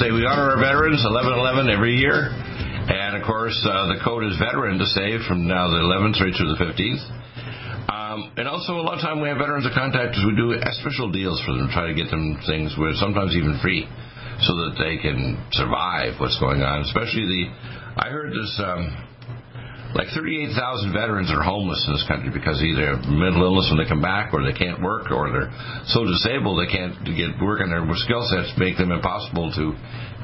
Day. We honor our veterans 11-11 every year. And of course, uh, the code is veteran to save from now the 11th right through the 15th. Um, and also, a lot of time we have veterans that contact. We do special deals for them, try to get them things where sometimes even free, so that they can survive what's going on. Especially the, I heard this. Um, like 38,000 veterans are homeless in this country because either mental illness when they come back, or they can't work, or they're so disabled they can't get work and their skill sets make them impossible to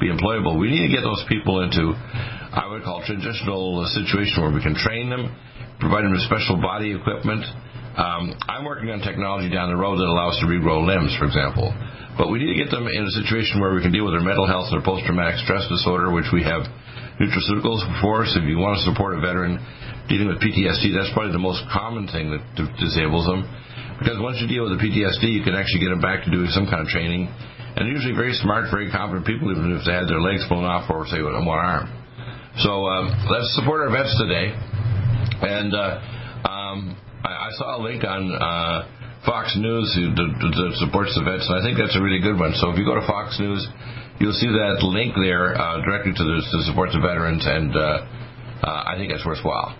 be employable. We need to get those people into, I would call, traditional situation where we can train them, provide them with special body equipment. Um, I'm working on technology down the road that allows to regrow limbs, for example. But we need to get them in a situation where we can deal with their mental health their post-traumatic stress disorder, which we have nutraceuticals for. So if you want to support a veteran dealing with PTSD, that's probably the most common thing that disables them. Because once you deal with the PTSD, you can actually get them back to doing some kind of training. And usually very smart, very competent people, even if they had their legs blown off or, say, with one arm. So um, let's support our vets today. And uh, um, I, I, saw a link on uh, Fox News that supports the vets, and I think that's a really good one. So if you go to Fox News, you'll see that link there uh, directly to, the, to support the veterans, and uh, uh, I think that's worthwhile.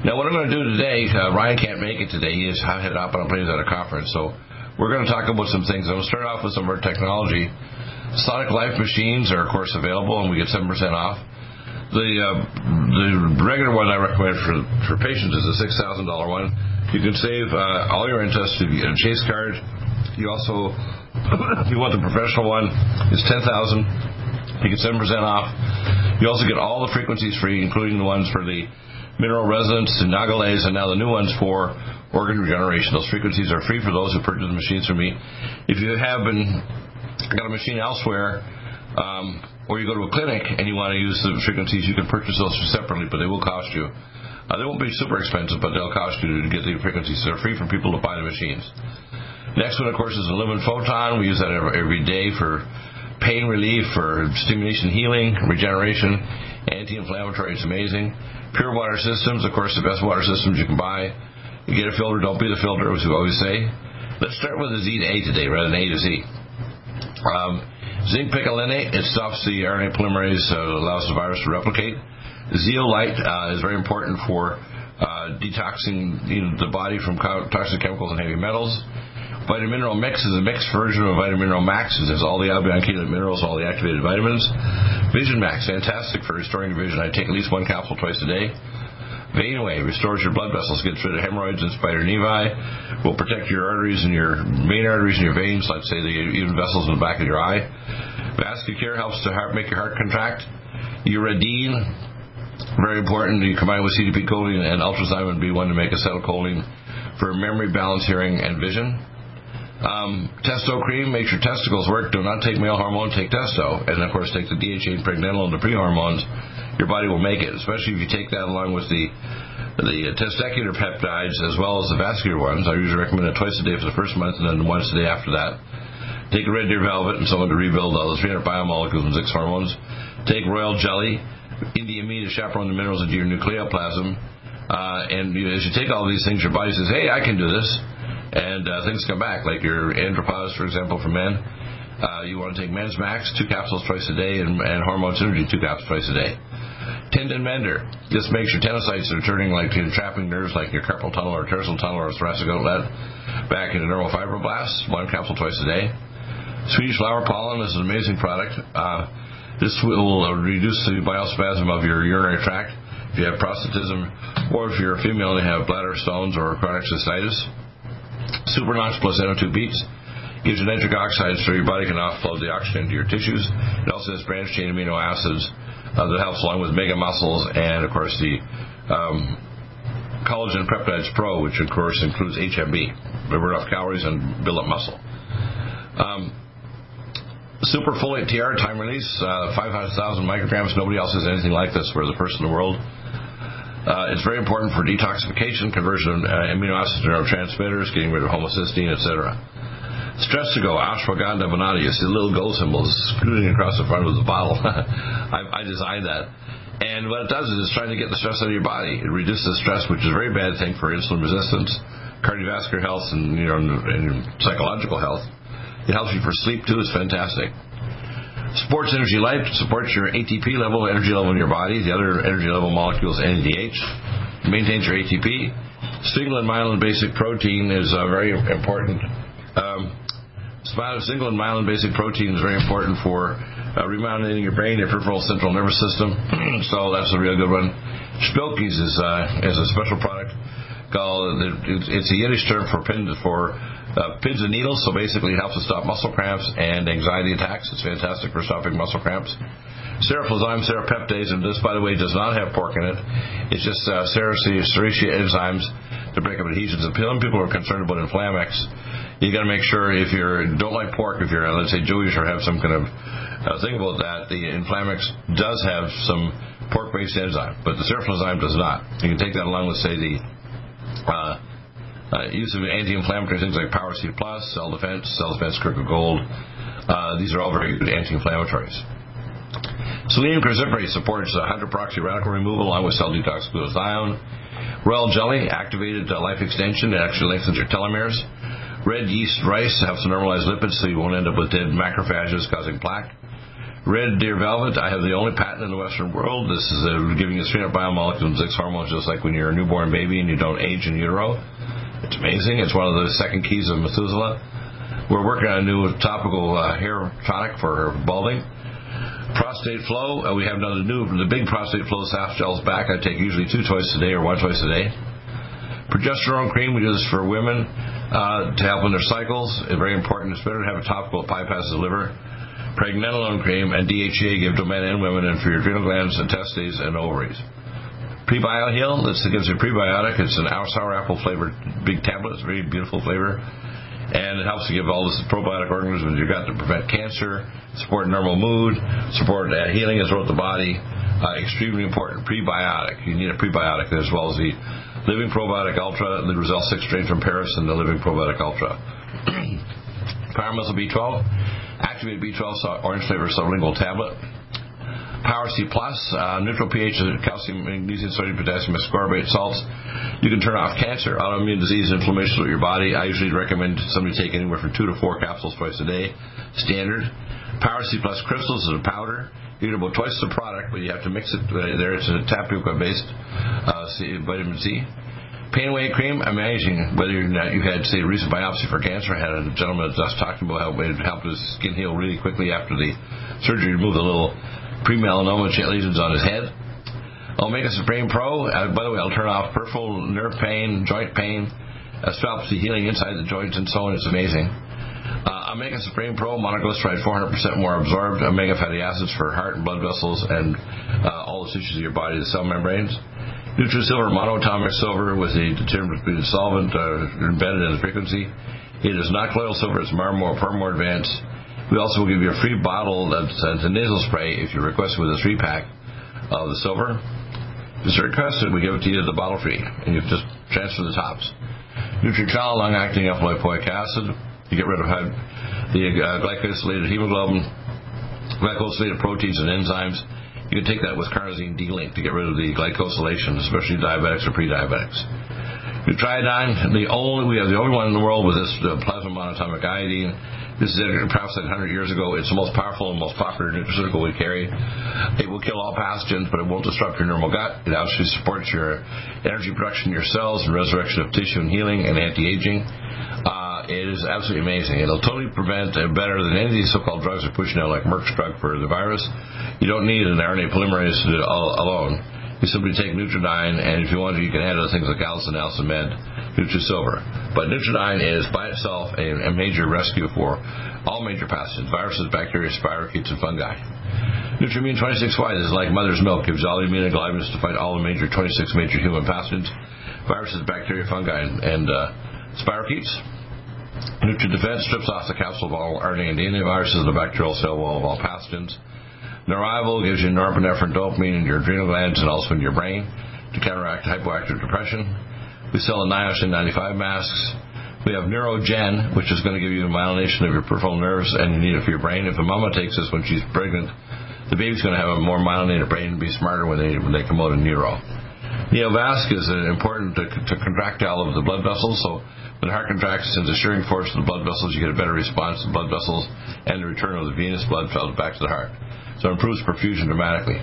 Now, what I'm going to do today, uh, Ryan can't make it today. He is headed up on plane at a conference, so we're going to talk about some things. I'm going to start off with some of our technology. Sonic Life machines are, of course, available, and we get 7% off. The uh, the regular one I recommend for for patients is a six thousand dollar one. You can save uh, all your interest if you get a Chase card. You also if you want the professional one, it's ten thousand. You get seven percent off. You also get all the frequencies free, including the ones for the mineral resonance and Nagales, and now the new ones for organ regeneration. Those frequencies are free for those who purchase the machines from me. If you have been got a machine elsewhere, um, or you go to a clinic and you want to use the frequencies, you can purchase those separately, but they will cost you. Uh, they won't be super expensive, but they'll cost you to get the frequencies. They're free for people to buy the machines. Next one, of course, is Lumen Photon. We use that every day for pain relief, for stimulation healing, regeneration, anti-inflammatory. It's amazing. Pure water systems, of course, the best water systems you can buy. You get a filter, don't be the filter, as we always say. Let's start with the Z to A today, rather than A to Z. Um, zinc picolinate, it stops the RNA polymerase, uh, allows the virus to replicate. Zeolite uh, is very important for uh, detoxing you know, the body from toxic chemicals and heavy metals. Vitamin Mineral Mix is a mixed version of Vitamin Mineral Max. It has all the albion chelate minerals, all the activated vitamins. Vision Max, fantastic for restoring vision. I take at least one capsule twice a day. Vein Wave restores your blood vessels, gets rid of hemorrhoids and spider nevi, will protect your arteries and your main arteries and your veins, let's say the even vessels in the back of your eye. Vascular helps to heart, make your heart contract. Uridine, very important. You combine with CDP choline and ultrasound B1 to make acetylcholine for memory, balance, hearing, and vision. Um, testo cream makes your testicles work. Do not take male hormone, take testo. And of course, take the DHA and pregnenolone, the pre-hormones. Your body will make it, especially if you take that along with the the testicular peptides as well as the vascular ones. I usually recommend it twice a day for the first month and then once a day after that. Take a red deer velvet and someone to rebuild all the 300 biomolecules and six hormones. Take royal jelly, Indian meat to chaperone the minerals into your nucleoplasm. Uh, and you, as you take all these things, your body says, hey, I can do this and uh, things come back, like your andropause, for example, for men. Uh, you want to take Men's Max, two capsules twice a day, and, and Hormone Synergy, two capsules twice a day. Tendon Mender. This makes your tenocytes are turning like trapping nerves like your carpal tunnel or tarsal tunnel or thoracic outlet back into neurofibroblasts, one capsule twice a day. Swedish flower pollen is an amazing product. Uh, this will reduce the biospasm of your urinary tract if you have prostatism or if you're a female and you have bladder stones or chronic cystitis. Super Notch plus NO2 beats gives you nitric oxide so your body can offload the oxygen to your tissues. It also has branched chain amino acids uh, that helps along with mega muscles and, of course, the um, Collagen Peptides Pro, which of course includes HMB, burn off calories and build up muscle. Um, Super Folate TR time release, uh, 500,000 micrograms. Nobody else has anything like this. We're the first in the world. Uh, it's very important for detoxification, conversion of uh, amino acids to neurotransmitters, getting rid of homocysteine, etc. Stress to go, ashwagandha vanadi. You see little gold symbols scooting across the front of the bottle. I, I designed that. And what it does is it's trying to get the stress out of your body. It reduces stress, which is a very bad thing for insulin resistance, cardiovascular health, and you know, and psychological health. It helps you for sleep too. It's fantastic. Sports Energy Life supports your ATP level, energy level in your body. The other energy level molecules, NADH. Maintains your ATP. Single and myelin basic protein is uh, very important. Um, single and myelin basic protein is very important for uh, remodulating your brain, your peripheral central nervous system. so that's a real good one. Spilkies is, uh, is a special product it's a Yiddish term for, for uh, pins and needles, so basically it helps to stop muscle cramps and anxiety attacks. It's fantastic for stopping muscle cramps. Seroflozyme, serapeptase, and this, by the way, does not have pork in it. It's just uh, enzymes to break up adhesions. And people are concerned about Inflamex. You got to make sure if you don't like pork, if you're uh, let's say Jewish or have some kind of uh, thing about that, the Inflamex does have some pork-based enzyme, but the seroflozyme does not. You can take that along with say the uh, uh, use of anti-inflammatory things like Power C Plus, Cell Defense, Cell Defense Critical Gold. Uh, these are all very good anti-inflammatories. Selenium cruciferate supports uh, hydroperoxy radical removal along with cell detox glutathione. Royal jelly activated uh, life extension. It actually lengthens your telomeres. Red yeast rice helps normalize lipids so you won't end up with dead macrophages causing plaque. Red deer velvet, I have the only patent in the Western world. This is uh, giving you 300 biomolecules six hormones just like when you're a newborn baby and you don't age in utero. It's amazing. It's one of the second keys of Methuselah. We're working on a new topical uh, hair tonic for balding. Prostate flow. Uh, we have another new, the big prostate flow soft gels back. I take usually two twice a day or one twice a day. Progesterone cream, we do this for women uh, to help in their cycles. It's very important. It's better to have a topical bypasses the liver. Pregnenolone cream and DHEA give to men and women and for your adrenal glands and testes and ovaries. Prebioheal, this gives you a prebiotic. It's an sour apple flavored big tablet. It's a very beautiful flavor. And it helps to give all this probiotic organisms your gut to prevent cancer, support normal mood, support uh, healing as well as the body. Uh, extremely important. Prebiotic. You need a prebiotic as well as the Living Probiotic Ultra, the Result 6 strain from Paris, and the Living Probiotic Ultra. Power Methyl B12, activated B12 orange flavor sublingual tablet. Power C Plus, uh, neutral pH, calcium, magnesium, sodium, potassium, ascorbate salts. You can turn off cancer, autoimmune disease, inflammation of your body. I usually recommend somebody take anywhere from two to four capsules twice a day, standard. Power C Plus crystals is a powder. You get about twice the product, but you have to mix it there. It's a tapioca based uh, C, vitamin C. Pain away cream, amazing. Whether or not you had, say, a recent biopsy for cancer, I had a gentleman that just talking about how it helped his skin heal really quickly after the surgery, remove the little pre-melanoma lesions on his head. Omega Supreme Pro, uh, by the way, I'll turn off peripheral nerve pain, joint pain, uh, stops the healing inside the joints and so on. It's amazing. Uh, Omega Supreme Pro, monoglyceride 400% more absorbed, omega fatty acids for heart and blood vessels and uh, all the tissues of your body, the cell membranes. NutriSilver monoatomic silver with the determined solvent uh, embedded in the frequency. It is not colloidal silver, it's far more, far more advanced. We also will give you a free bottle that's a nasal spray if you request with a three pack of the silver. If you request it, we give it to you the bottle free, and you just transfer the tops. Nutrichal, long-acting alpha lipoic acid. You get rid of the uh, glycosylated hemoglobin, glycosylated proteins and enzymes. You can take that with carnosine D-link to get rid of the glycosylation, especially diabetics or pre-diabetics. Nutriodine, the only we have the only one in the world with this uh, plasma monatomic iodine this is perhaps 100 years ago. It's the most powerful and most popular nutraceutical we carry. It will kill all pathogens, but it won't disrupt your normal gut. It actually supports your energy production in your cells and resurrection of tissue and healing and anti-aging. Uh, it is absolutely amazing. It'll totally prevent uh, better than any of these so-called drugs are pushing out, like Merck's drug for the virus. You don't need an RNA polymerase to do it all alone. You simply take Nutriodine, and if you want to, you can add other things like Allicin, Allicin Med, Nutrisilver. But Nutriodine is by itself a, a, major rescue for all major pathogens, viruses, bacteria, spirochetes, and fungi. Nutrimune 26Y is like mother's milk, gives all the immunoglobulins to fight all the major 26 major human pathogens. viruses, bacteria, fungi, and, and uh, spirochetes. NutriDefense strips off the capsule all RNA and DNA viruses and the bacterial cell wall of all pathogens. Neurival gives you norepinephrine, dopamine in your adrenal glands and also in your brain to counteract hypoactive depression. We sell a NIOSH N95 masks. We have Neurogen, which is going to give you myelination of your peripheral nerves, and you need it for your brain. If a mama takes this when she's pregnant, the baby's going to have a more myelinated brain and be smarter when they when they come out of neuro. Neovasc is important to, to contract all of the blood vessels. So when the heart contracts the shearing force of the blood vessels, you get a better response to the blood vessels and the return of the venous blood flow back to the heart. So it improves perfusion dramatically.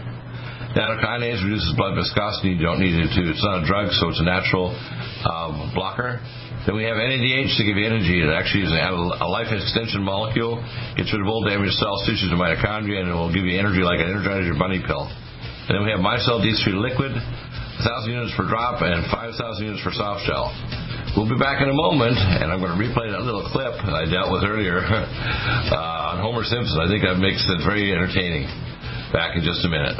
Nattokinase reduces blood viscosity. You don't need it to. It's not a drug, so it's a natural um, blocker. Then we have NADH to give you energy. It actually is a life extension molecule. Gets rid of old damaged cells, tissues, and mitochondria, and it will give you energy like an Energizer bunny pill. And then we have Micelle D3 liquid, 1,000 units for drop, and 5,000 units for soft gel. We'll be back in a moment, and I'm going to replay that little clip that I dealt with earlier uh, on Homer Simpson. I think that makes it very entertaining. Back in just a minute.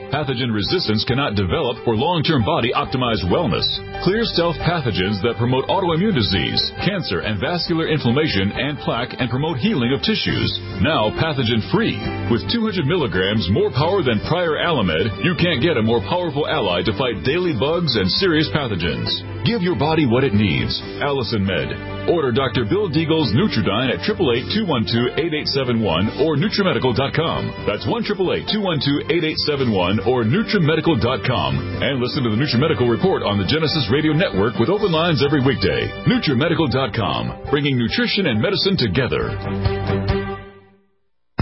Pathogen resistance cannot develop for long-term body optimized wellness. Clear stealth pathogens that promote autoimmune disease, cancer and vascular inflammation and plaque and promote healing of tissues. Now pathogen free. With 200 milligrams more power than prior Allimed, you can't get a more powerful ally to fight daily bugs and serious pathogens. Give your body what it needs. Allicin Med. Order Dr. Bill Deagle's Nutridyne at 888-212-8871 or NutriMedical.com. That's 1-888-212-8871 or NutriMedical.com. And listen to the NutriMedical Report on the Genesis Radio Network with open lines every weekday. NutriMedical.com, bringing nutrition and medicine together.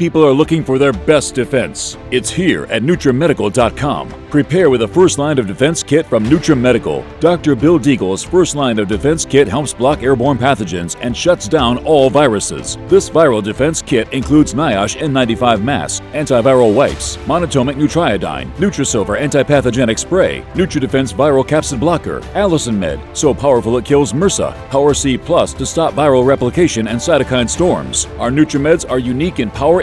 People are looking for their best defense. It's here at NutriMedical.com. Prepare with a first line of defense kit from NutriMedical. Dr. Bill Deagle's first line of defense kit helps block airborne pathogens and shuts down all viruses. This viral defense kit includes NIOSH N95 mask, antiviral wipes, monatomic Nutriodine, Nutrisilver antipathogenic spray, NutriDefense viral capsid blocker, Allicin Med, so powerful it kills MRSA, Power C Plus to stop viral replication and cytokine storms. Our NutriMeds are unique in power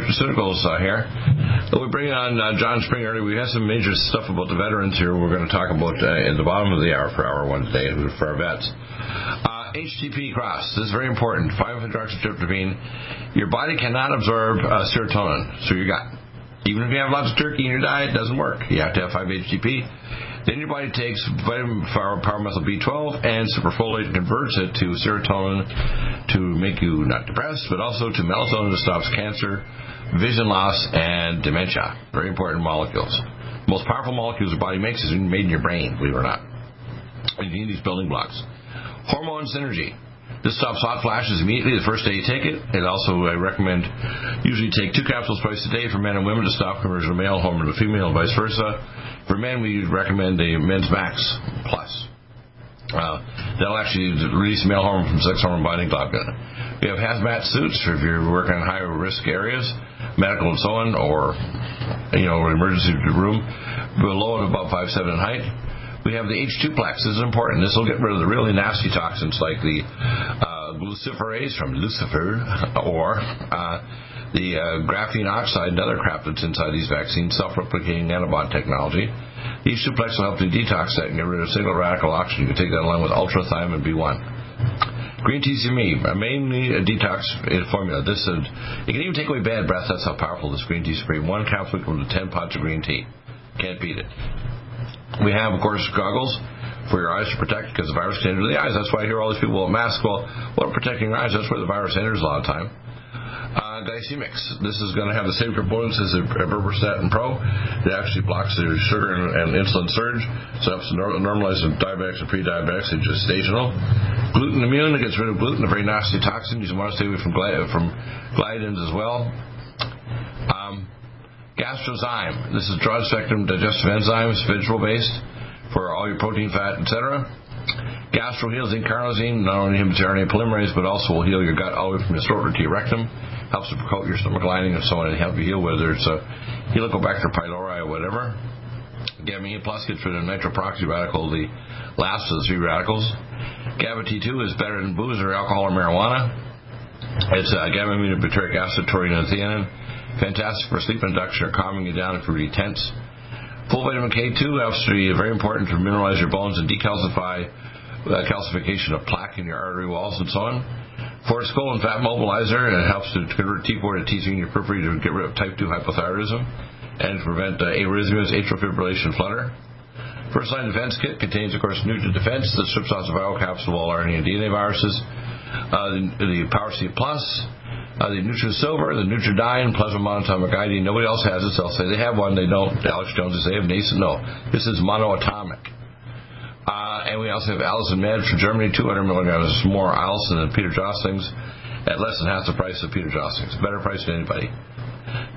nutraceuticals uh, here. we bring on uh, John Springer. We have some major stuff about the veterans here. We're going to talk about uh, the bottom of the hour for hour one today for our vets. Uh, HTP cross. This is very important. 5-hydroxytryptamine. Your body cannot absorb uh, serotonin through your gut. Even if you have lots of turkey in your diet, it doesn't work. You have to have 5-HTP. Then your body takes vitamin power methyl B12 and superfolate and converts it to serotonin to make you not depressed, but also to melatonin that stops cancer, vision loss, and dementia. Very important molecules. The most powerful molecules your body makes is made in your brain, believe it or not. You need these building blocks. Hormone synergy. This stops hot flashes immediately the first day you take it. And also, I recommend usually take two capsules twice a day for men and women to stop conversion of male hormone to female and vice versa. For men, we recommend the Men's Max Plus. Uh, that'll actually release male hormone from sex hormone binding globulin. We have hazmat suits for if you're working in high risk areas, medical and so on, or you know, emergency room, below and above five seven in height. We have the H2 plex. This is important. This will get rid of the really nasty toxins like the uh, luciferase from Lucifer or uh, the uh, graphene oxide and other crap that's inside these vaccines, self-replicating nanobot technology. The H2 plex will help to detox that and get rid of single radical oxygen. You can take that along with ultrathiamine B1. Green tea me, mainly a detox formula. This is, it can even take away bad breath. That's how powerful this green tea spray. One capsule equal to 10 pots of green tea. Can't beat it. We have, of course, goggles for your eyes to protect because the virus can enter the eyes. That's why I hear all these people with masks. Well, what protecting your eyes? That's where the virus enters a lot of time. Uh. This is going to have the same components as a Berberstatin Pro. It actually blocks the sugar and, and insulin surge, so it helps normalize the diabetics and pre-diabetics and gestational. Gluten immune. It gets rid of gluten, a very nasty toxin. You want to stay away from, from gliadins as well. Gastrozyme. This is broad spectrum digestive enzymes, vegetable based for all your protein, fat, etc. Gastro heals incarnosine, not only inhibits RNA polymerase, but also will heal your gut all the way from your throat to your rectum. Helps to coat your stomach lining and so on and help you heal whether it's a Helicobacter pylori or whatever. Gamma plus gets rid of nitroproxy radical, the last of the three radicals. GABA T2 is better than booze or alcohol or marijuana. It's uh, gamma aminobutyric acid, taurine, and theanine. Fantastic for sleep induction or calming you down if you're really tense. Full vitamin K2 helps to be very important to mineralize your bones and decalcify uh, calcification of plaque in your artery walls and so on. Forskolin and Fat Mobilizer, it helps to convert T4 to T3 in your periphery to get rid of type 2 hypothyroidism and prevent uh, arrhythmias, atrial fibrillation, flutter. First line defense kit contains, of course, NutriDefense that strips off the viral capsule of all RNA and DNA viruses. Uh, the, the Power C Plus, uh, the Nutrisilver, the Nutriodine, plasma monatomic iodine. Nobody else has it. So They'll say they have one. They don't. Alex Jones says they have nascent. No, this is monoatomic. Uh, and we also have Allicin Med from Germany, 200 milligrams more Allicin than Peter Josling's at less than half the price of Peter Josling's. Better price than anybody.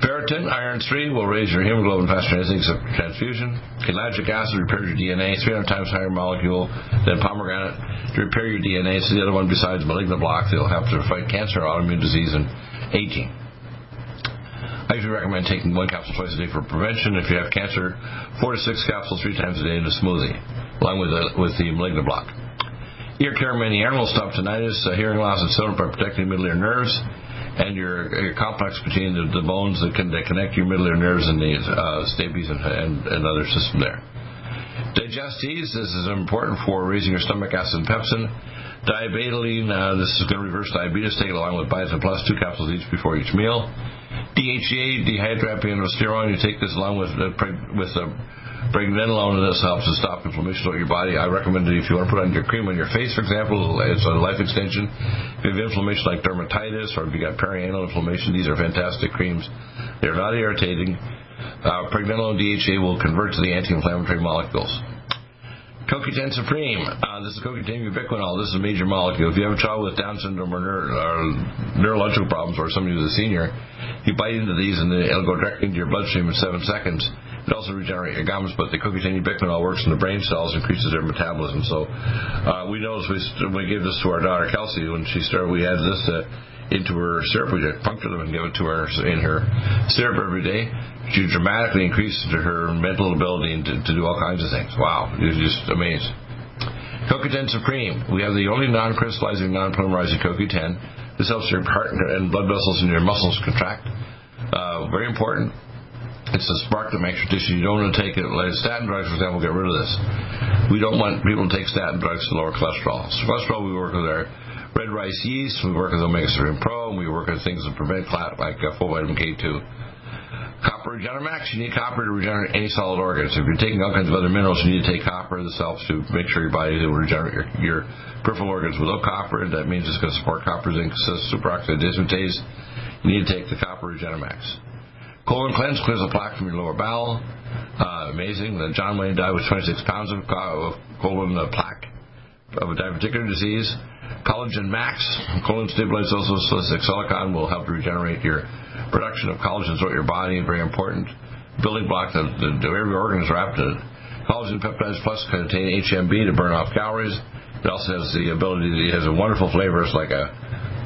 Ferritin, iron 3, will raise your hemoglobin faster than anything except transfusion. Ellagic acid repairs your DNA, 300 times higher molecule than pomegranate to repair your DNA. It's the other one besides malignant block that'll help to fight cancer, autoimmune disease, and aging. I usually recommend taking one capsule twice a day for prevention. If you have cancer, four to six capsules three times a day in a smoothie, along with the, with the malignant block. Ear care many animals stop tinnitus, uh, hearing loss, and so on by protecting middle ear nerves and your, your complex between the, the bones that, can, connect your middle ear nerves and the uh, stapes and, and, and other system there. Digestes, this is important for raising your stomach acid and pepsin. Diabetoline, uh, this is going to reverse diabetes. Take it along with Biotin Plus, two capsules each before each meal. DHEA, dehydroepiandrosterone, you take this along with uh, with uh, pregnenolone, and this helps to stop inflammation throughout your body. I recommend it if you want to put on your cream on your face, for example, it's a life extension. If you have inflammation like dermatitis or if you got perianal inflammation, these are fantastic creams. They're not irritating. Uh, pregnenolone DHA will convert to the anti-inflammatory molecules. CoQ10 Supreme. Uh, this is CoQ10 ubiquinol. This is a major molecule. If you have a child with Down syndrome or, neuro, or neurological problems or somebody who's a senior, you bite into these and it'll go directly into your bloodstream in seven seconds. It also regenerates gums, but the CoQ10 ubiquinol works in the brain cells, increases their metabolism. So uh, we noticed we, we gave this to our daughter Kelsey when she started. We added this to into her syrup. We puncture them and give it to her in her syrup every day. She dramatically increased her mental ability to, to do all kinds of things. Wow, you're just amazed. CoQ10 Supreme. We have the only non-crystallizing, non-polymerizing CoQ10. This helps your heart and blood vessels and your muscles contract. Uh, very important. It's a spark that makes tissue. You don't want to take it. Like statin drugs, for example, get rid of this. We don't want people to take statin drugs to lower cholesterol. So cholesterol, we work with our red rice yeast. We work with omega 3 Pro, and we work with things that prevent clot like uh, full vitamin K2. Copper Copper Regeneramax, you need copper to regenerate any solid organs. If you're taking all kinds of other minerals, you need to take copper. This helps to make sure your body will regenerate your, your peripheral organs. Without copper, that means it's going to support copper, zinc, superoxide dismutase. You need to take the Copper Regeneramax. Colon Cleanse clears the plaque from your lower bowel. Uh, amazing. John Wayne died with 26 pounds of colon plaque of a diverticular disease. Collagen Max, colon stabilized also silicon will help regenerate your production of collagen throughout your body, very important. Building block that, every organ is wrapped in. Collagen peptides plus contain HMB to burn off calories. It also has the ability, to it has a wonderful flavor. It's like a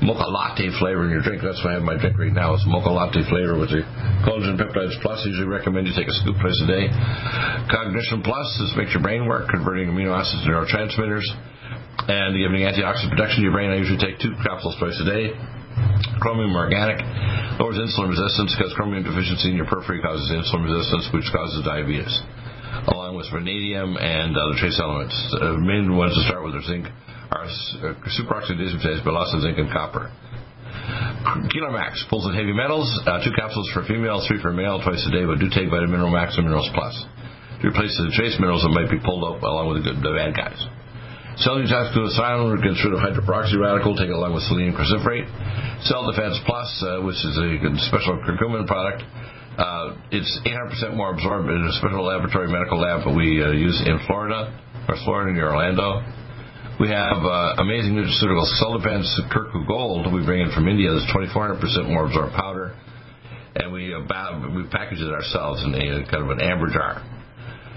mocha latte flavor in your drink. That's why I have my drink right now. It's mocha latte flavor with the collagen peptides plus. I usually recommend you take a scoop twice a day. Cognition plus. This makes your brain work, converting amino acids to neurotransmitters and giving antioxidant protection to your brain. I usually take two capsules twice a day. Chromium organic lowers insulin resistance because chromium deficiency in your periphery causes insulin resistance, which causes diabetes, along with vanadium and other trace elements. The main ones to start with are zinc, are uh, lots of zinc and copper. Max pulls in heavy metals, uh, two capsules for female, three for male, twice a day, but do take vitamin Mineral Max and Minerals Plus to replace the trace minerals that might be pulled up along with the, good, the bad guys. Detox glutathione gets rid of hydroperoxy radical, take it along with selenium cruciferate. Cell Defense Plus, uh, which is a special curcumin product, uh, it's 800% more absorbed in a special laboratory medical lab that we uh, use in Florida, or Florida near Orlando. We have uh, amazing nutraceuticals. Cell Defense Kirku Gold we bring in from India. That's 2400% more absorbed powder, and we uh, we package it ourselves in a kind of an amber jar.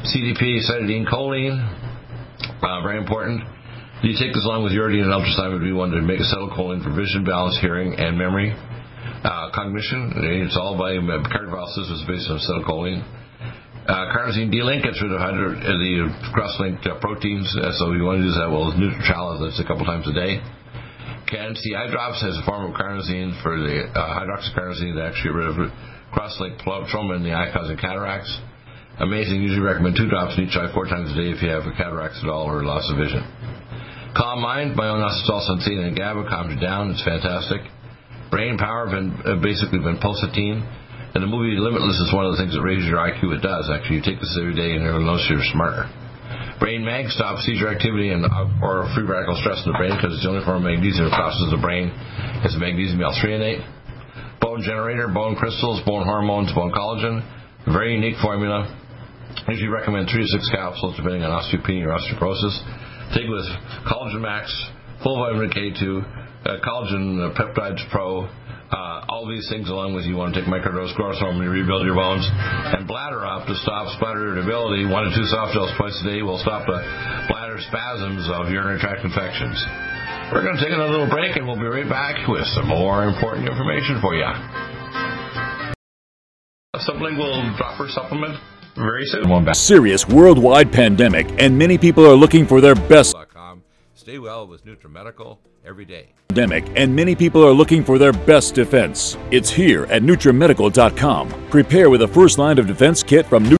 CDP, cytidine, choline, uh, very important. You take this along with uridine and ultrasound would be one to make acetylcholine for vision, balance, hearing, and memory. Uh, cognition, it's all by uh, cardiovascular is based on acetylcholine. Uh, carnosine gets rid of uh, the cross-linked uh, proteins, uh, so you want to use that well as Nutrichal, that's a couple times a day. CanC eye drops has a form of carnosine for the uh, hydroxycarnosine that actually rid of cross-linked trauma in the eye causing cataracts amazing. Usually recommend two drops in each eye four times a day if you have a cataracts at all or loss of vision. Calm Mind, my own acetylsensine and GABA calms you down. It's fantastic. Brain Power, been, basically vinpocetine. And the movie Limitless is one of the things that raises your IQ. It does, actually. You take this every day and you'll notice you're smarter. Brain Mag stops seizure activity and uh, or free radical stress in the brain because it's the only form of magnesium that crosses the brain. It's magnesium L-threonate. Bone Generator, bone crystals, bone hormones, bone collagen. Very unique formula. Usually recommend three to six capsules depending on osteopenia or osteoporosis. Take with Collagen Max, full vitamin K2, uh, Collagen uh, Peptides Pro, uh, all these things along with you want to take microdose growth hormone to rebuild your bones, and Bladder Up to stop splatter irritability. One to two soft gels twice a day will stop the bladder spasms of urinary tract infections. We're going to take another little break, and we'll be right back with some more important information for you. A sublingual dropper supplement very soon. Serious worldwide pandemic, and many people are looking for their best. Stay well with NutriMedical every day. Pandemic, and many people are looking for their best defense. It's here at NutriMedical.com. Prepare with a first line of defense kit from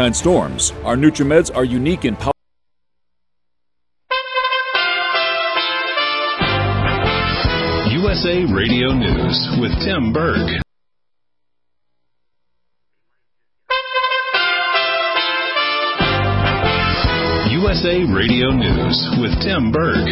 storms. Our NutriMeds are unique in power. USA Radio News with Tim Berg. USA Radio News with Tim Berg.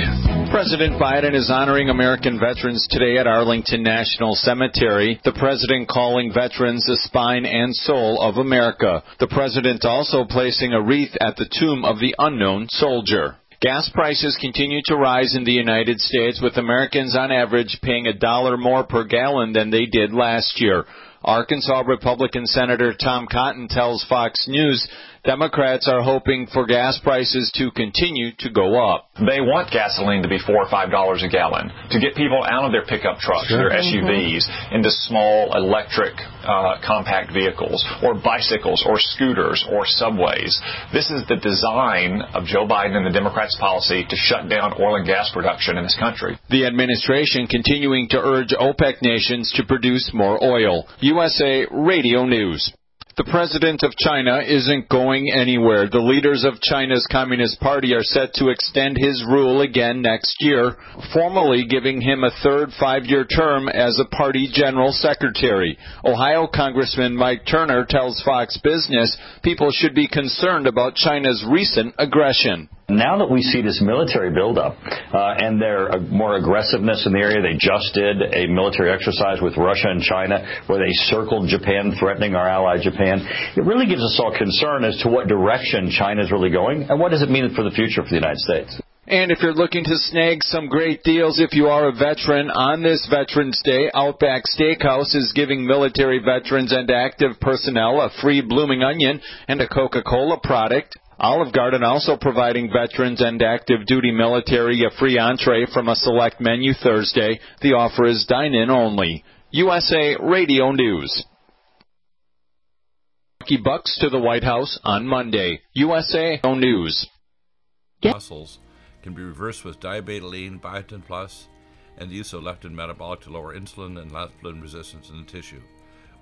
President Biden is honoring American veterans today at Arlington National Cemetery. The president calling veterans the spine and soul of America. The president also placing a wreath at the tomb of the unknown soldier. Gas prices continue to rise in the United States, with Americans on average paying a dollar more per gallon than they did last year. Arkansas Republican Senator Tom Cotton tells Fox News Democrats are hoping for gas prices to continue to go up. They want gasoline to be four or five dollars a gallon to get people out of their pickup trucks, sure. their SUVs, mm-hmm. into small electric uh, compact vehicles, or bicycles, or scooters, or subways. This is the design of Joe Biden and the Democrats' policy to shut down oil and gas production in this country. The administration continuing to urge OPEC nations to produce more oil. USA Radio News. The president of China isn't going anywhere. The leaders of China's Communist Party are set to extend his rule again next year, formally giving him a third five-year term as a party general secretary. Ohio Congressman Mike Turner tells Fox Business people should be concerned about China's recent aggression. Now that we see this military buildup uh, and their uh, more aggressiveness in the area, they just did a military exercise with Russia and China where they circled Japan, threatening our ally Japan. It really gives us all concern as to what direction China is really going and what does it mean for the future for the United States. And if you're looking to snag some great deals if you are a veteran on this Veterans Day, Outback Steakhouse is giving military veterans and active personnel a free blooming onion and a Coca-Cola product. Olive Garden also providing veterans and active duty military a free entree from a select menu Thursday. The offer is dine in only. USA Radio News. Bucks to the White House on Monday. USA News. Muscles can be reversed with diabetoline, biotin plus, and the use of leptin metabolic to lower insulin and leptin resistance in the tissue.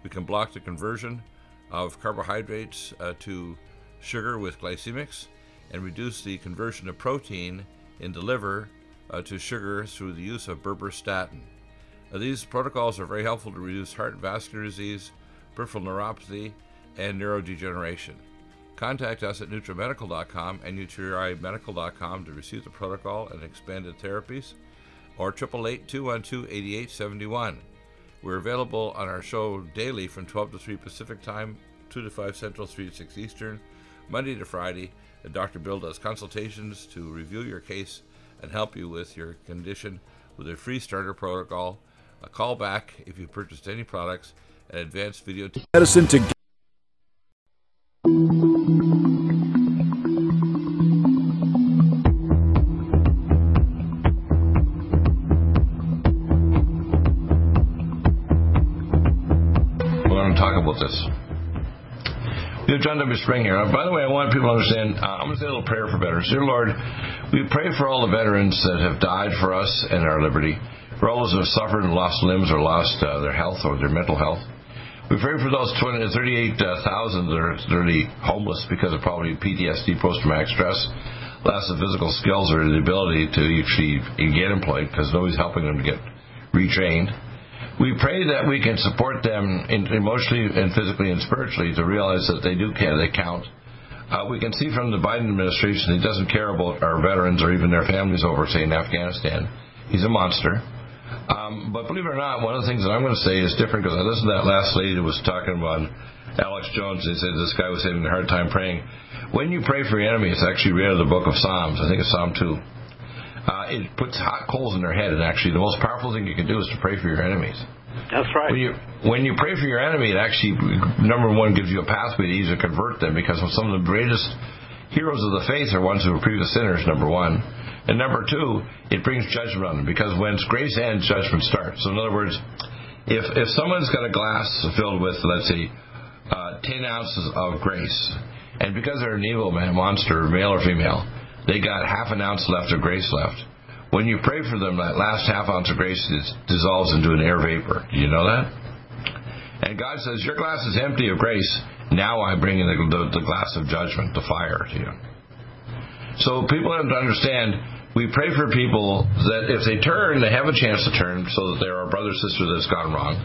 We can block the conversion of carbohydrates uh, to sugar with glycemics and reduce the conversion of protein in the liver uh, to sugar through the use of berberstatin. Uh, these protocols are very helpful to reduce heart and vascular disease, peripheral neuropathy, and neurodegeneration. Contact us at NutriMedical.com and NutriMedical.com to receive the protocol and expanded therapies, or 888-212-8871. We're available on our show daily from 12 to 3 Pacific Time, 2 to 5 Central, 3 to 6 Eastern, Monday to Friday. Dr. Bill does consultations to review your case and help you with your condition with a free starter protocol. A call back if you purchased any products, and advanced video t- medicine to. We're going to talk about this. Dear John W. Spring here. Uh, by the way, I want people to understand, uh, I'm going to say a little prayer for veterans. Dear Lord, we pray for all the veterans that have died for us and our liberty, for all those who have suffered and lost limbs or lost uh, their health or their mental health. We pray for those 20, 38,000 that are literally homeless because of probably PTSD, post-traumatic stress, loss of physical skills or the ability to actually get employed because nobody's helping them to get retrained we pray that we can support them emotionally and physically and spiritually to realize that they do care, they count. Uh, we can see from the Biden administration he doesn't care about our veterans or even their families over, say, in Afghanistan. He's a monster. Um, but believe it or not, one of the things that I'm going to say is different because I listened to that last lady that was talking about Alex Jones. They said this guy was having a hard time praying. When you pray for your enemy, it's actually read in the book of Psalms. I think it's Psalm 2 uh, it puts hot coals in their head. And actually, the most powerful thing you can do is to pray for your enemies. That's right. When you when you pray for your enemy, it actually number one gives you a pathway to easily convert them because some of the greatest heroes of the faith are ones who were previous sinners. Number one, and number two, it brings judgment on them because when grace ends, judgment starts. So in other words, if if someone's got a glass filled with let's say uh, ten ounces of grace, and because they're an evil man, monster, male or female, they got half an ounce left of grace left. When you pray for them, that last half ounce of grace dissolves into an air vapor. Do you know that? And God says, Your glass is empty of grace. Now I bring in the, the, the glass of judgment, the fire to you. So people have to understand we pray for people that if they turn, they have a chance to turn so that they're our brother or sister that's gone wrong.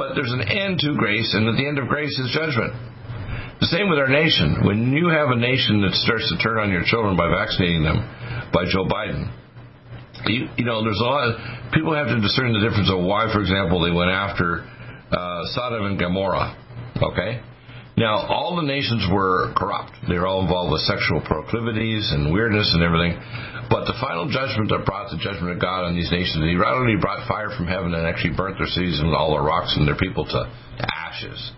But there's an end to grace, and at the end of grace is judgment. The same with our nation. When you have a nation that starts to turn on your children by vaccinating them by Joe Biden, you, you know, there's a lot of people have to discern the difference of why, for example, they went after uh, Sodom and Gomorrah. Okay? Now, all the nations were corrupt. They were all involved with sexual proclivities and weirdness and everything. But the final judgment that brought the judgment of God on these nations, he not only brought fire from heaven and actually burnt their cities and all their rocks and their people to ashes.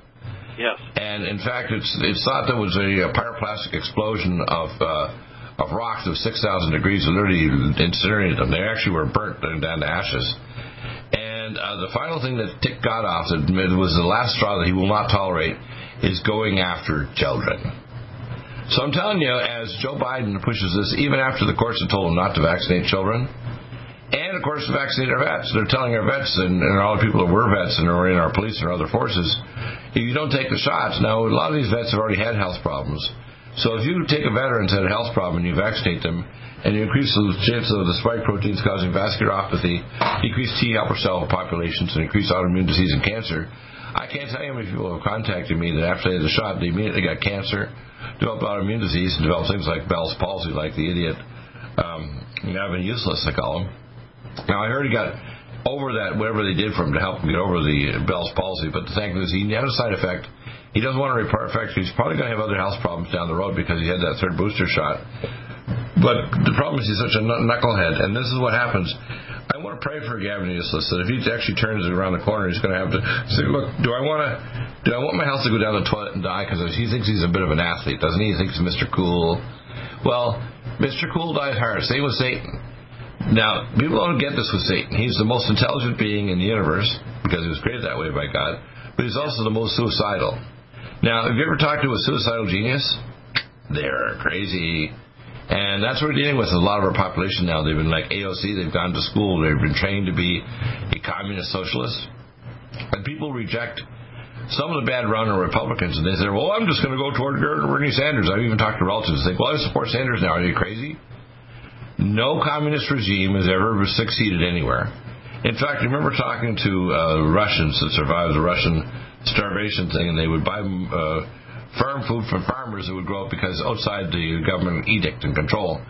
Yes. And in fact, it's it's thought there was a, pyroclastic explosion of uh, of rocks of 6,000 degrees literally incinerated them. They actually were burnt down to ashes. And uh, the final thing that ticked God off that was the last straw that he will not tolerate is going after children. So I'm telling you, as Joe Biden pushes this, even after the courts have told him not to vaccinate children, and of course to vaccinate our vets, they're telling our vets and, and all the people that were vets and are in our police and our other forces, if you don't take the shots, now a lot of these vets have already had health problems. So if you take a veteran who's had a health problem and you vaccinate them, and you increase the chance of the spike proteins causing vasculopathy, decrease T helper cell populations, and increase autoimmune disease and cancer, I can't tell you how many people have contacted me that after they had the shot, they immediately got cancer, developed autoimmune disease, and developed things like Bell's palsy, like the idiot um, Gavin Useless, I call him. Now, I heard he got over that, whatever they did for him to help him get over the Bell's palsy, but the thing is, he had a side effect. He doesn't want to report effects. He's probably going to have other health problems down the road because he had that third booster shot. But the problem is he's such a knucklehead, and this is what happens. I want to pray for Gavin Useless that if he actually turns around the corner, he's going to have to say, "Look, do I want to? Do I want my health to go down the toilet and die because he thinks he's a bit of an athlete, doesn't he? He thinks Mr. Cool. Well, Mr. Cool died hard. Same with Satan. Now, people don't get this with Satan. He's the most intelligent being in the universe because he was created that way by God, but he's also the most suicidal. Now, have you ever talked to a suicidal genius? They're crazy. And that's what we're dealing with a lot of our population now. They've been like AOC, they've gone to school, they've been trained to be a communist socialist. And people reject some of the bad run of Republicans, and they say, well, I'm just going to go toward Bernie Sanders. I've even talked to relatives and think, well, I support Sanders now. Are you crazy? No communist regime has ever succeeded anywhere. In fact, I remember talking to uh, Russians that survived the Russian starvation thing, and they would buy uh, farm food from farmers that would grow up because outside the government edict and control.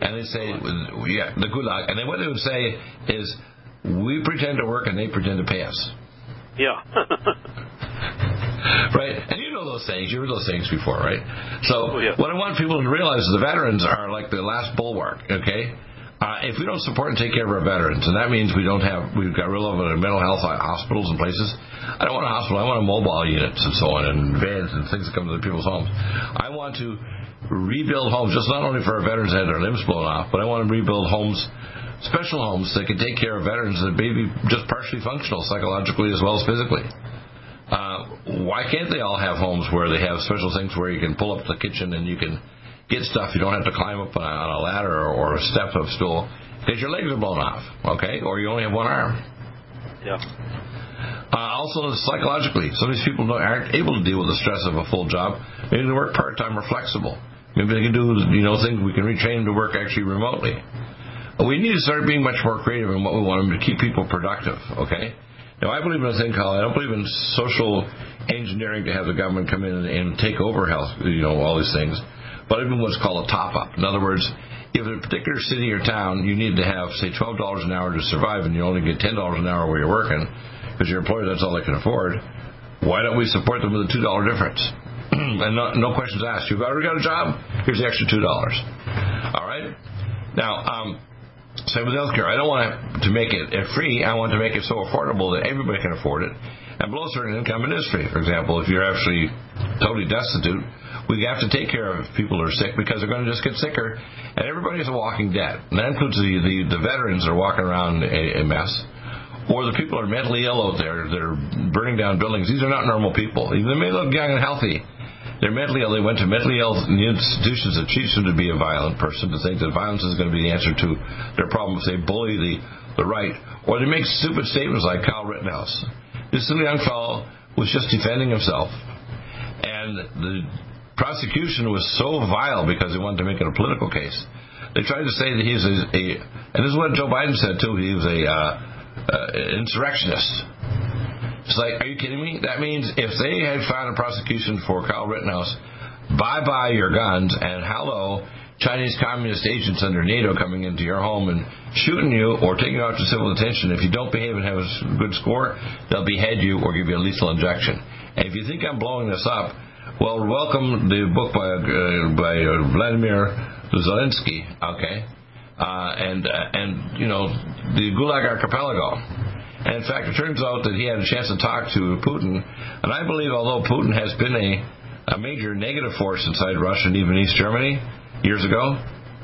And they'd say, yeah, the gulag. And then what they would say is, we pretend to work and they pretend to pay us. Yeah. right? And you know those things. You've heard those things before, right? So oh, yeah. what I want people to realize is the veterans are like the last bulwark, okay? Uh, if we don't support and take care of our veterans, and that means we don't have, we've got real of mental health hospitals and places. I don't want a hospital. I want a mobile units and so on, and vans and things that come to the people's homes. I want to rebuild homes, just not only for our veterans that had their limbs blown off, but I want to rebuild homes, special homes that can take care of veterans that may be just partially functional psychologically as well as physically. Uh, why can't they all have homes where they have special things where you can pull up the kitchen and you can get stuff. You don't have to climb up on a ladder or a step of stool because your legs are blown off, okay? Or you only have one arm. Yeah. Uh, also, psychologically, some of these people aren't able to deal with the stress of a full job. Maybe they work part time or flexible. Maybe they can do, you know, things we can retrain them to work actually remotely. We need to start being much more creative in what we want them to keep people productive, okay? Now, I believe in a thing called, I don't believe in social engineering to have the government come in and, and take over health, you know, all these things but even what's called a top up. In other words, if in a particular city or town you need to have, say, $12 an hour to survive and you only get $10 an hour where you're working because your employer, that's all they can afford, why don't we support them with a $2 difference? and no, no, questions asked. You've already got a job, here's the extra $2. All right? Now, um, same with healthcare. I don't want to make it free. I want to make it so affordable that everybody can afford it. And below certain income in this For example, if you're actually totally destitute, we have to take care of people who are sick because they're going to just get sicker. And everybody's a walking dead. And that includes the, the, the veterans that are walking around a, a mess. Or the people are mentally ill out there that are burning down buildings. These are not normal people. They may look young and healthy. They're mentally ill. They went to mentally ill institutions that teach them to be a violent person, to think that violence is going to be the answer to their problems. They bully the, the right. Or they make stupid statements like Kyle Rittenhouse. This little young fellow was just defending himself. And the prosecution was so vile because they wanted to make it a political case. They tried to say that he's a, a and this is what Joe Biden said too. He was a uh, uh, insurrectionist. It's like, are you kidding me? That means if they had found a prosecution for Kyle Rittenhouse, bye bye your guns and hello Chinese communist agents under NATO coming into your home and shooting you or taking you out to civil detention. If you don't behave and have a good score, they'll behead you or give you a lethal injection. And if you think I'm blowing this up, well, welcome the book by uh, by uh, Vladimir Zelensky, okay, uh, and uh, and you know the Gulag Archipelago, And in fact, it turns out that he had a chance to talk to Putin. And I believe, although Putin has been a, a major negative force inside Russia and even East Germany years ago,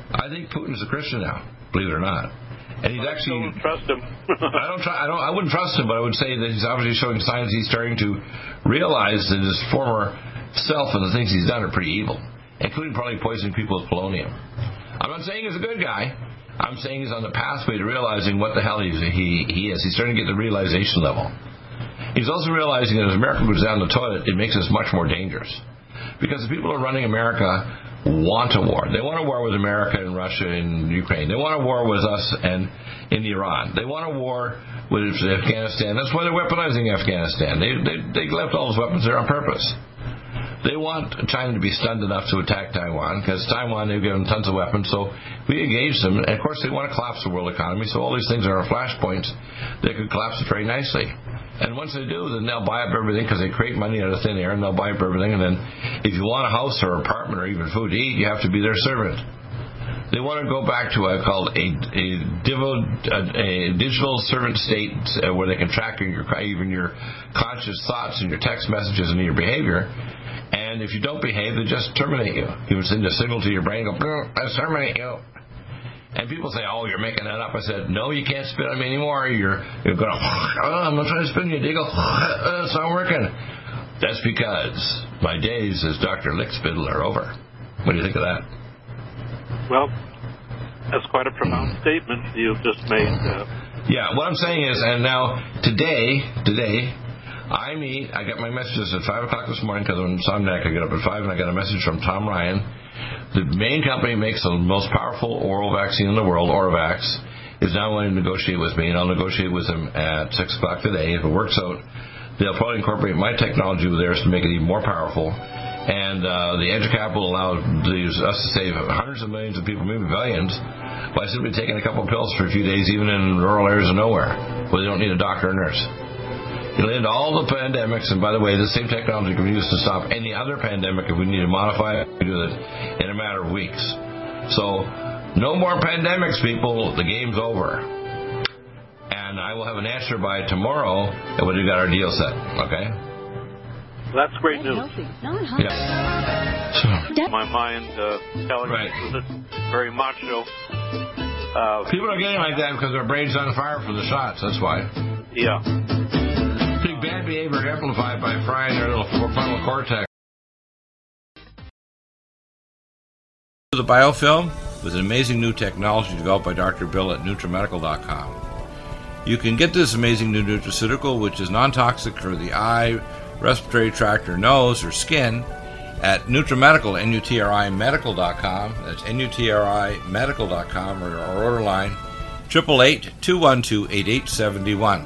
I think Putin's a Christian now, believe it or not. And he's actually. I don't trust him. I don't try. I don't. I wouldn't trust him, but I would say that he's obviously showing signs he's starting to realize that his former self and the things he's done are pretty evil, including probably poisoning people with polonium. I'm not saying he's a good guy. I'm saying he's on the pathway to realizing what the hell he's, he he is. He's starting to get the realization level. He's also realizing that as America goes down the toilet, it makes us much more dangerous because the people who are running America want a war. They want a war with America and Russia and Ukraine. They want a war with us and in Iran. They want a war with Afghanistan. That's why they're weaponizing Afghanistan. They they, they left all those weapons there on purpose. They want China to be stunned enough to attack Taiwan because Taiwan they've given tons of weapons. So we engage them, and of course they want to collapse the world economy. So all these things are flashpoints. They could collapse it very nicely. And once they do, then they'll buy up everything because they create money out of thin air, and they'll buy up everything. And then, if you want a house or apartment or even food to eat, you have to be their servant. They want to go back to what I call a, a, a digital servant state uh, where they can track your, even your conscious thoughts and your text messages and your behavior. And if you don't behave, they just terminate you. You would send a signal to your brain, go, I terminate you. And people say, "Oh, you're making that up." I said, "No, you can't spit on me anymore. You're you're going. Oh, I'm not trying to spit on you. They go, oh, it's not working." That's because my days as Dr. Lickspittle are over. What do you think of that? Well, that's quite a profound statement you've just made. Uh, yeah, what I'm saying is, and now today, today, I meet. I got my messages at five o'clock this morning because I'm Insomniac. I get up at five, and I got a message from Tom Ryan the main company makes the most powerful oral vaccine in the world, Oravax, is now willing to negotiate with me, and I'll negotiate with them at 6 o'clock today. If it works out, they'll probably incorporate my technology with theirs to make it even more powerful. And uh, the EduCap will allow us to save hundreds of millions of people, maybe billions, by simply taking a couple of pills for a few days, even in rural areas of nowhere, where they don't need a doctor or nurse. It'll end all the pandemics, and by the way, the same technology can be used to stop any other pandemic if we need to modify it. We do it in a matter of weeks. So, no more pandemics, people. The game's over. And I will have an answer by tomorrow when we've got our deal set. Okay? That's great news. Yeah. So. My mind uh, telling right. me that very macho. Uh, People are getting like that because their brain's are on fire from the shots. That's why. Yeah bad behavior amplified by frying their little frontal cortex. The biofilm was an amazing new technology developed by Dr. Bill at NutriMedical.com. You can get this amazing new nutraceutical, which is non-toxic for the eye, respiratory tract, or nose, or skin, at NutriMedical, N-U-T-R-I Medical.com. That's N-U-T-R-I Medical.com, or our order line, 888-212-8871.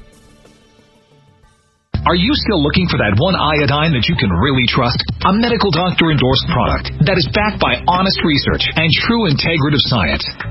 Are you still looking for that one iodine that you can really trust? A medical doctor endorsed product that is backed by honest research and true integrative science?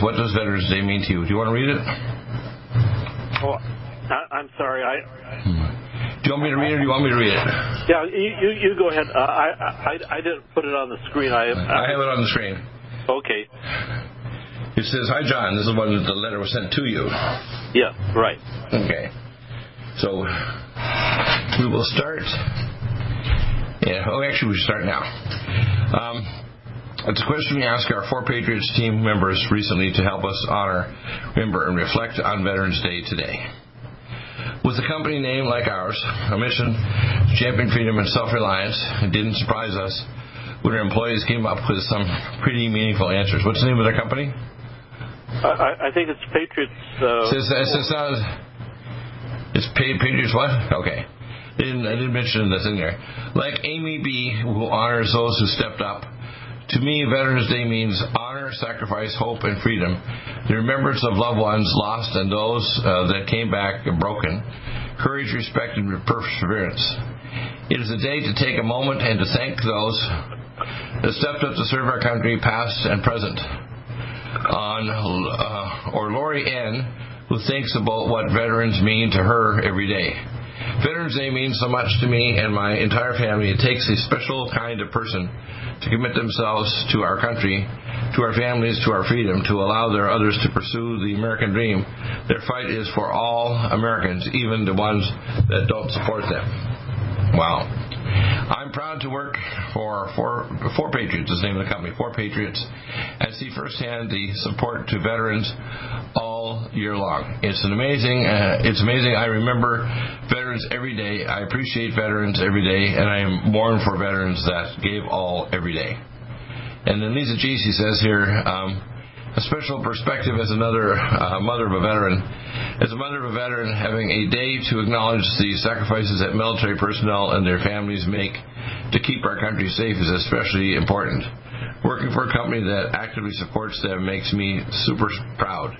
What does Veterans Day mean to you? Do you want to read it? Oh, I, am sorry. I. Hmm. Do you want me to read it, or do you want me to read it? Yeah, you you, you go ahead. Uh, I, I I didn't put it on the screen. I I have it on the screen. Okay. It says, "Hi, John. This is when the letter was sent to you." Yeah. Right. Okay. So we will start. Yeah. Oh, actually, we should start now. Um, it's a question we ask our Four Patriots team members recently to help us honor, remember, and reflect on Veterans Day today. With a company name like ours, a mission to champion freedom and self-reliance, it didn't surprise us when our employees came up with some pretty meaningful answers. What's the name of their company? I, I think it's Patriots. Uh, it's, it's, it's, it's Patriots what? Okay. I didn't, I didn't mention this in there. Like Amy B., who honors those who stepped up to me, Veterans Day means honor, sacrifice, hope, and freedom. The remembrance of loved ones lost and those uh, that came back broken. Courage, respect, and perseverance. It is a day to take a moment and to thank those that stepped up to serve our country, past and present. On uh, or Lori N, who thinks about what veterans mean to her every day. Veterans Day means so much to me and my entire family. It takes a special kind of person to commit themselves to our country, to our families, to our freedom, to allow their others to pursue the American dream. Their fight is for all Americans, even the ones that don't support them. Wow. I'm proud to work for Four, Four Patriots, is the name of the company, Four Patriots, and see firsthand the support to veterans year long. It's an amazing, uh, it's amazing. I remember veterans every day. I appreciate veterans every day, and I am mourn for veterans that gave all every day. And then Lisa G. She says here, um, a special perspective as another uh, mother of a veteran. As a mother of a veteran, having a day to acknowledge the sacrifices that military personnel and their families make to keep our country safe is especially important. Working for a company that actively supports them makes me super proud.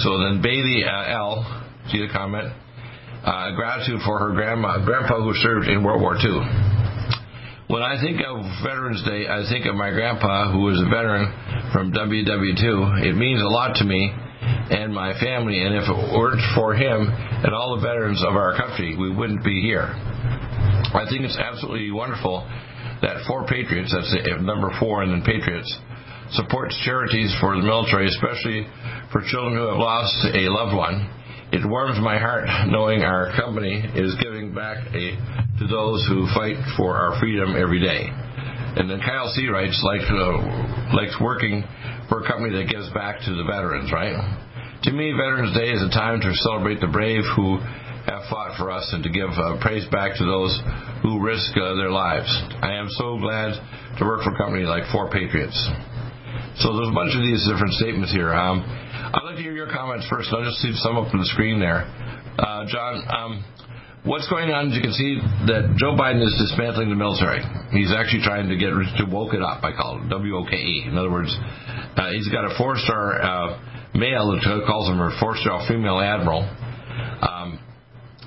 So then Bailey uh, L, see the comment? Uh, gratitude for her grandma, grandpa who served in World War II. when I think of Veterans Day, I think of my grandpa, who was a veteran from WW2. It means a lot to me and my family, and if it weren't for him and all the veterans of our country, we wouldn't be here. I think it's absolutely wonderful that Four Patriots, that's number four, and then Patriots, supports charities for the military, especially for children who have lost a loved one. It warms my heart knowing our company is giving back a, to those who fight for our freedom every day. And then Kyle Seawrights likes, uh, likes working for a company that gives back to the veterans, right? To me, Veterans Day is a time to celebrate the brave who have fought for us and to give uh, praise back to those who risk uh, their lives. I am so glad to work for a company like Four Patriots. So there's a bunch of these different statements here. Um, hear your comments first. I'll just see some up on the screen there. Uh, John, um, what's going on? As you can see that Joe Biden is dismantling the military. He's actually trying to get to woke it up. I call it W O K E. In other words, uh, he's got a four-star uh, male that calls him a four-star female admiral. Um,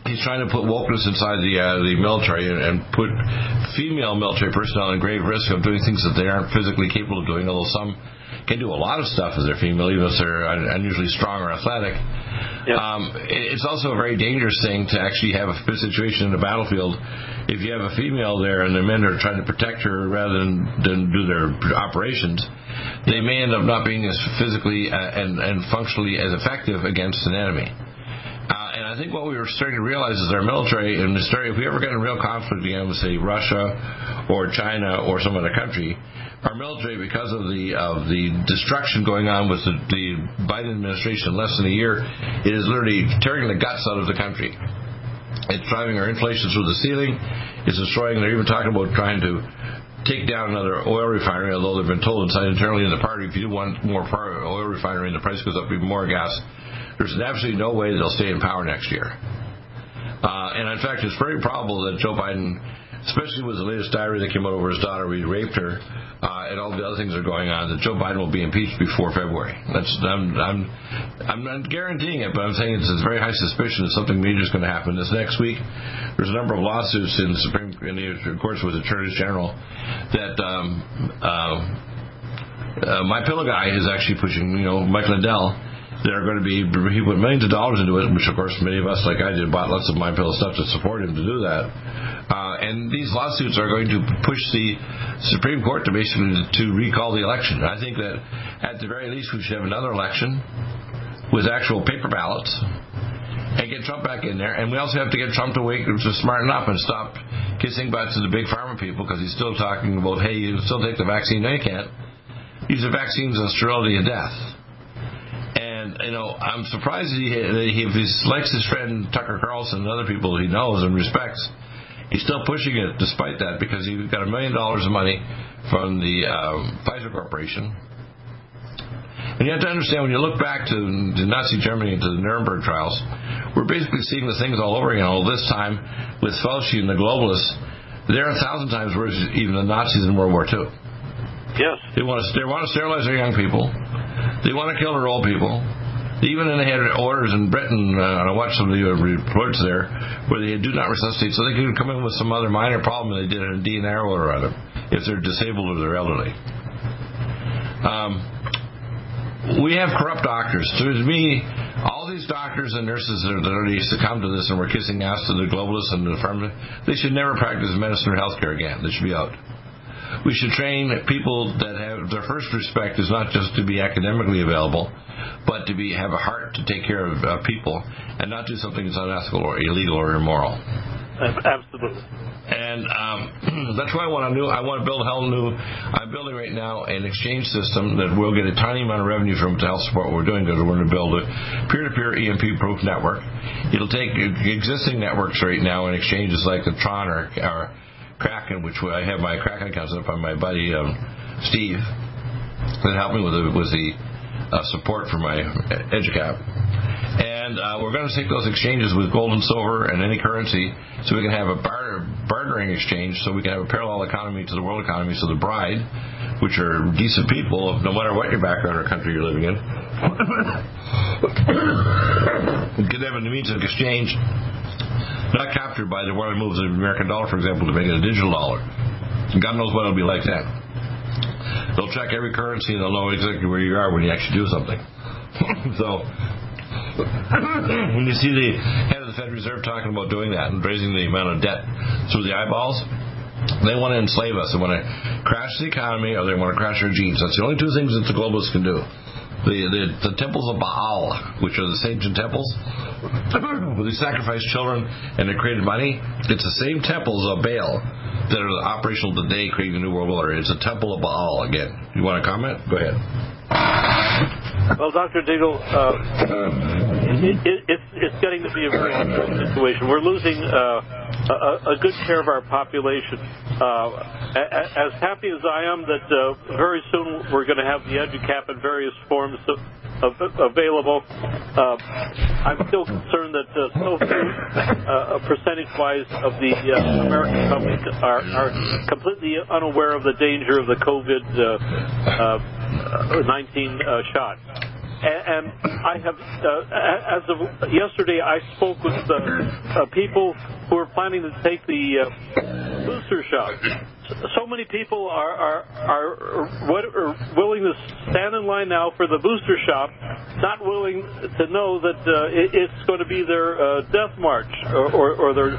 he's trying to put wokeness inside the uh, the military and, and put female military personnel in grave risk of doing things that they aren't physically capable of doing. Although some can do a lot of stuff as they're female, even if they're unusually strong or athletic. Yep. Um, it's also a very dangerous thing to actually have a situation in the battlefield. If you have a female there and the men are trying to protect her rather than, than do their operations, they may end up not being as physically uh, and, and functionally as effective against an enemy. Uh, and I think what we were starting to realize is our military in this area, if we ever get in real conflict again with, say, Russia or China or some other country, our military, because of the of the destruction going on with the, the Biden administration in less than a year, it is literally tearing the guts out of the country. It's driving our inflation through the ceiling. It's destroying. They're even talking about trying to take down another oil refinery, although they've been told inside internally in the party, if you want more oil refinery and the price goes up even more gas, there's absolutely no way they'll stay in power next year. Uh, and in fact, it's very probable that Joe Biden especially with the latest diary that came out over his daughter, he raped her, uh, and all the other things that are going on, that Joe Biden will be impeached before February. That's I'm I'm I'm not guaranteeing it, but I'm saying it's a very high suspicion that something major is going to happen this next week. There's a number of lawsuits in the Supreme Court in the courts with attorneys general that um, uh, uh, my pillow guy is actually pushing. You know, Mike Lindell they're going to be he put millions of dollars into it, which of course many of us, like I did, bought lots of my pillow stuff to support him to do that. Uh, and these lawsuits are going to push the Supreme Court to basically to recall the election. I think that at the very least we should have another election with actual paper ballots and get Trump back in there. And we also have to get Trump to wake to smarten up and stop kissing butts to the big pharma people because he's still talking about, hey, you still take the vaccine. No, you can't. These are vaccines of sterility and death. And you know, I'm surprised that he, that he if he likes his friend Tucker Carlson and other people he knows and respects He's still pushing it despite that because he's got a million dollars of money from the um, Pfizer Corporation. And you have to understand when you look back to, to Nazi Germany and to the Nuremberg trials, we're basically seeing the things all over again. All this time with Fauci and the globalists, they're a thousand times worse than even the Nazis in World War II. Yes. They want to they want to sterilize their young people. They want to kill their old people. Even they had orders in Britain, uh, I watched some of the reports there, where they do not resuscitate, so they could come in with some other minor problem, and they did a DNR order on them if they're disabled or they're elderly. Um, we have corrupt doctors. To me, all these doctors and nurses that are already succumbed to this and were kissing ass to the globalists and the pharma, they should never practice medicine or healthcare again. They should be out. We should train people that have their first respect is not just to be academically available, but to be have a heart to take care of uh, people and not do something that's unethical or illegal or immoral. Absolutely. And um, that's why I want to do. I want to build a whole new. I'm building right now an exchange system that will get a tiny amount of revenue from to help support what we're doing because we're going to build a peer-to-peer EMP proof network. It'll take existing networks right now and exchanges like the Tron or, or Kraken, which I have my Kraken account set up on my buddy um, Steve that helped me with the, with the uh, support for my EduCap. And uh, we're going to take those exchanges with gold and silver and any currency so we can have a barter, bartering exchange so we can have a parallel economy to the world economy so the bride, which are decent people, no matter what your background or country you're living in, can have a means of exchange not by the way we move the American dollar, for example, to make it a digital dollar. God knows what it'll be like then. They'll check every currency and they'll know exactly where you are when you actually do something. so when you see the head of the Federal Reserve talking about doing that and raising the amount of debt through the eyeballs, they want to enslave us. They want to crash the economy or they want to crash our genes. That's the only two things that the globalists can do. The, the, the temples of Baal, which are the ancient temples, where they sacrifice children and they created money, it's the same temples of Baal that are operational today creating the New World Order. It's a temple of Baal again. You want to comment? Go ahead. Well, Dr. Deagle, uh, it, it, it's, it's getting to be a very difficult situation. We're losing uh, a, a, good share of our population. Uh, as happy as I am that uh, very soon we're going to have the EduCap in various forms of, available. Uh, I'm still concerned that uh, so few, uh, percentage-wise, of the American public are, are, completely unaware of the danger of the COVID-19 uh, uh, shot. And, I have, uh, as of yesterday, I spoke with the people who are planning to take the booster shot so many people are are are, what, are willing to stand in line now for the booster shot, not willing to know that uh, it, it's going to be their uh, death march or, or, or, their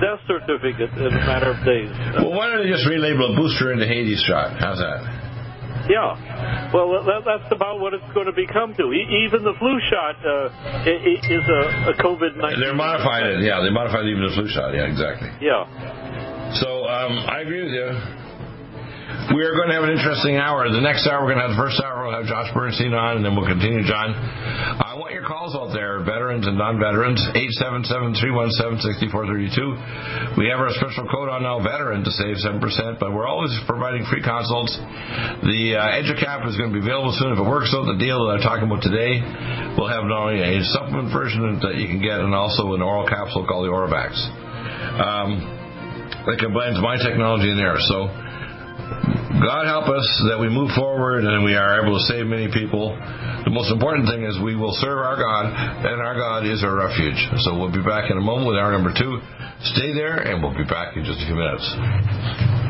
death certificate in a matter of days. Well, why don't they just relabel a booster into Hades shot? How's that? Yeah, well, that, that's about what it's going to become to. even the flu shot uh, is a, a COVID nineteen. They're modifying it. Yeah, they modified even the flu shot. Yeah, exactly. Yeah. So um, I agree with you. We are going to have an interesting hour. The next hour, we're going to have the first hour, we'll have Josh Bernstein on, and then we'll continue, John. I want your calls out there, veterans and non veterans, 877 317 6432. We have our special code on now, veteran, to save 7%, but we're always providing free consults. The uh, EduCap is going to be available soon. If it works out, the deal that I'm talking about today, we'll have not only a supplement version that you can get and also an oral capsule called the Oravax. Um, that combines my technology in there. So God help us that we move forward and we are able to save many people. The most important thing is we will serve our God, and our God is our refuge. So we'll be back in a moment with our number two. Stay there, and we'll be back in just a few minutes.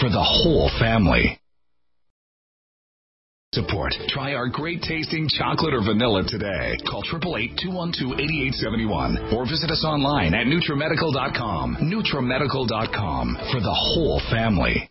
for the whole family. Support. Try our great tasting chocolate or vanilla today. Call 888-212-8871 or visit us online at NutriMedical.com. NutriMedical.com for the whole family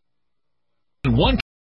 One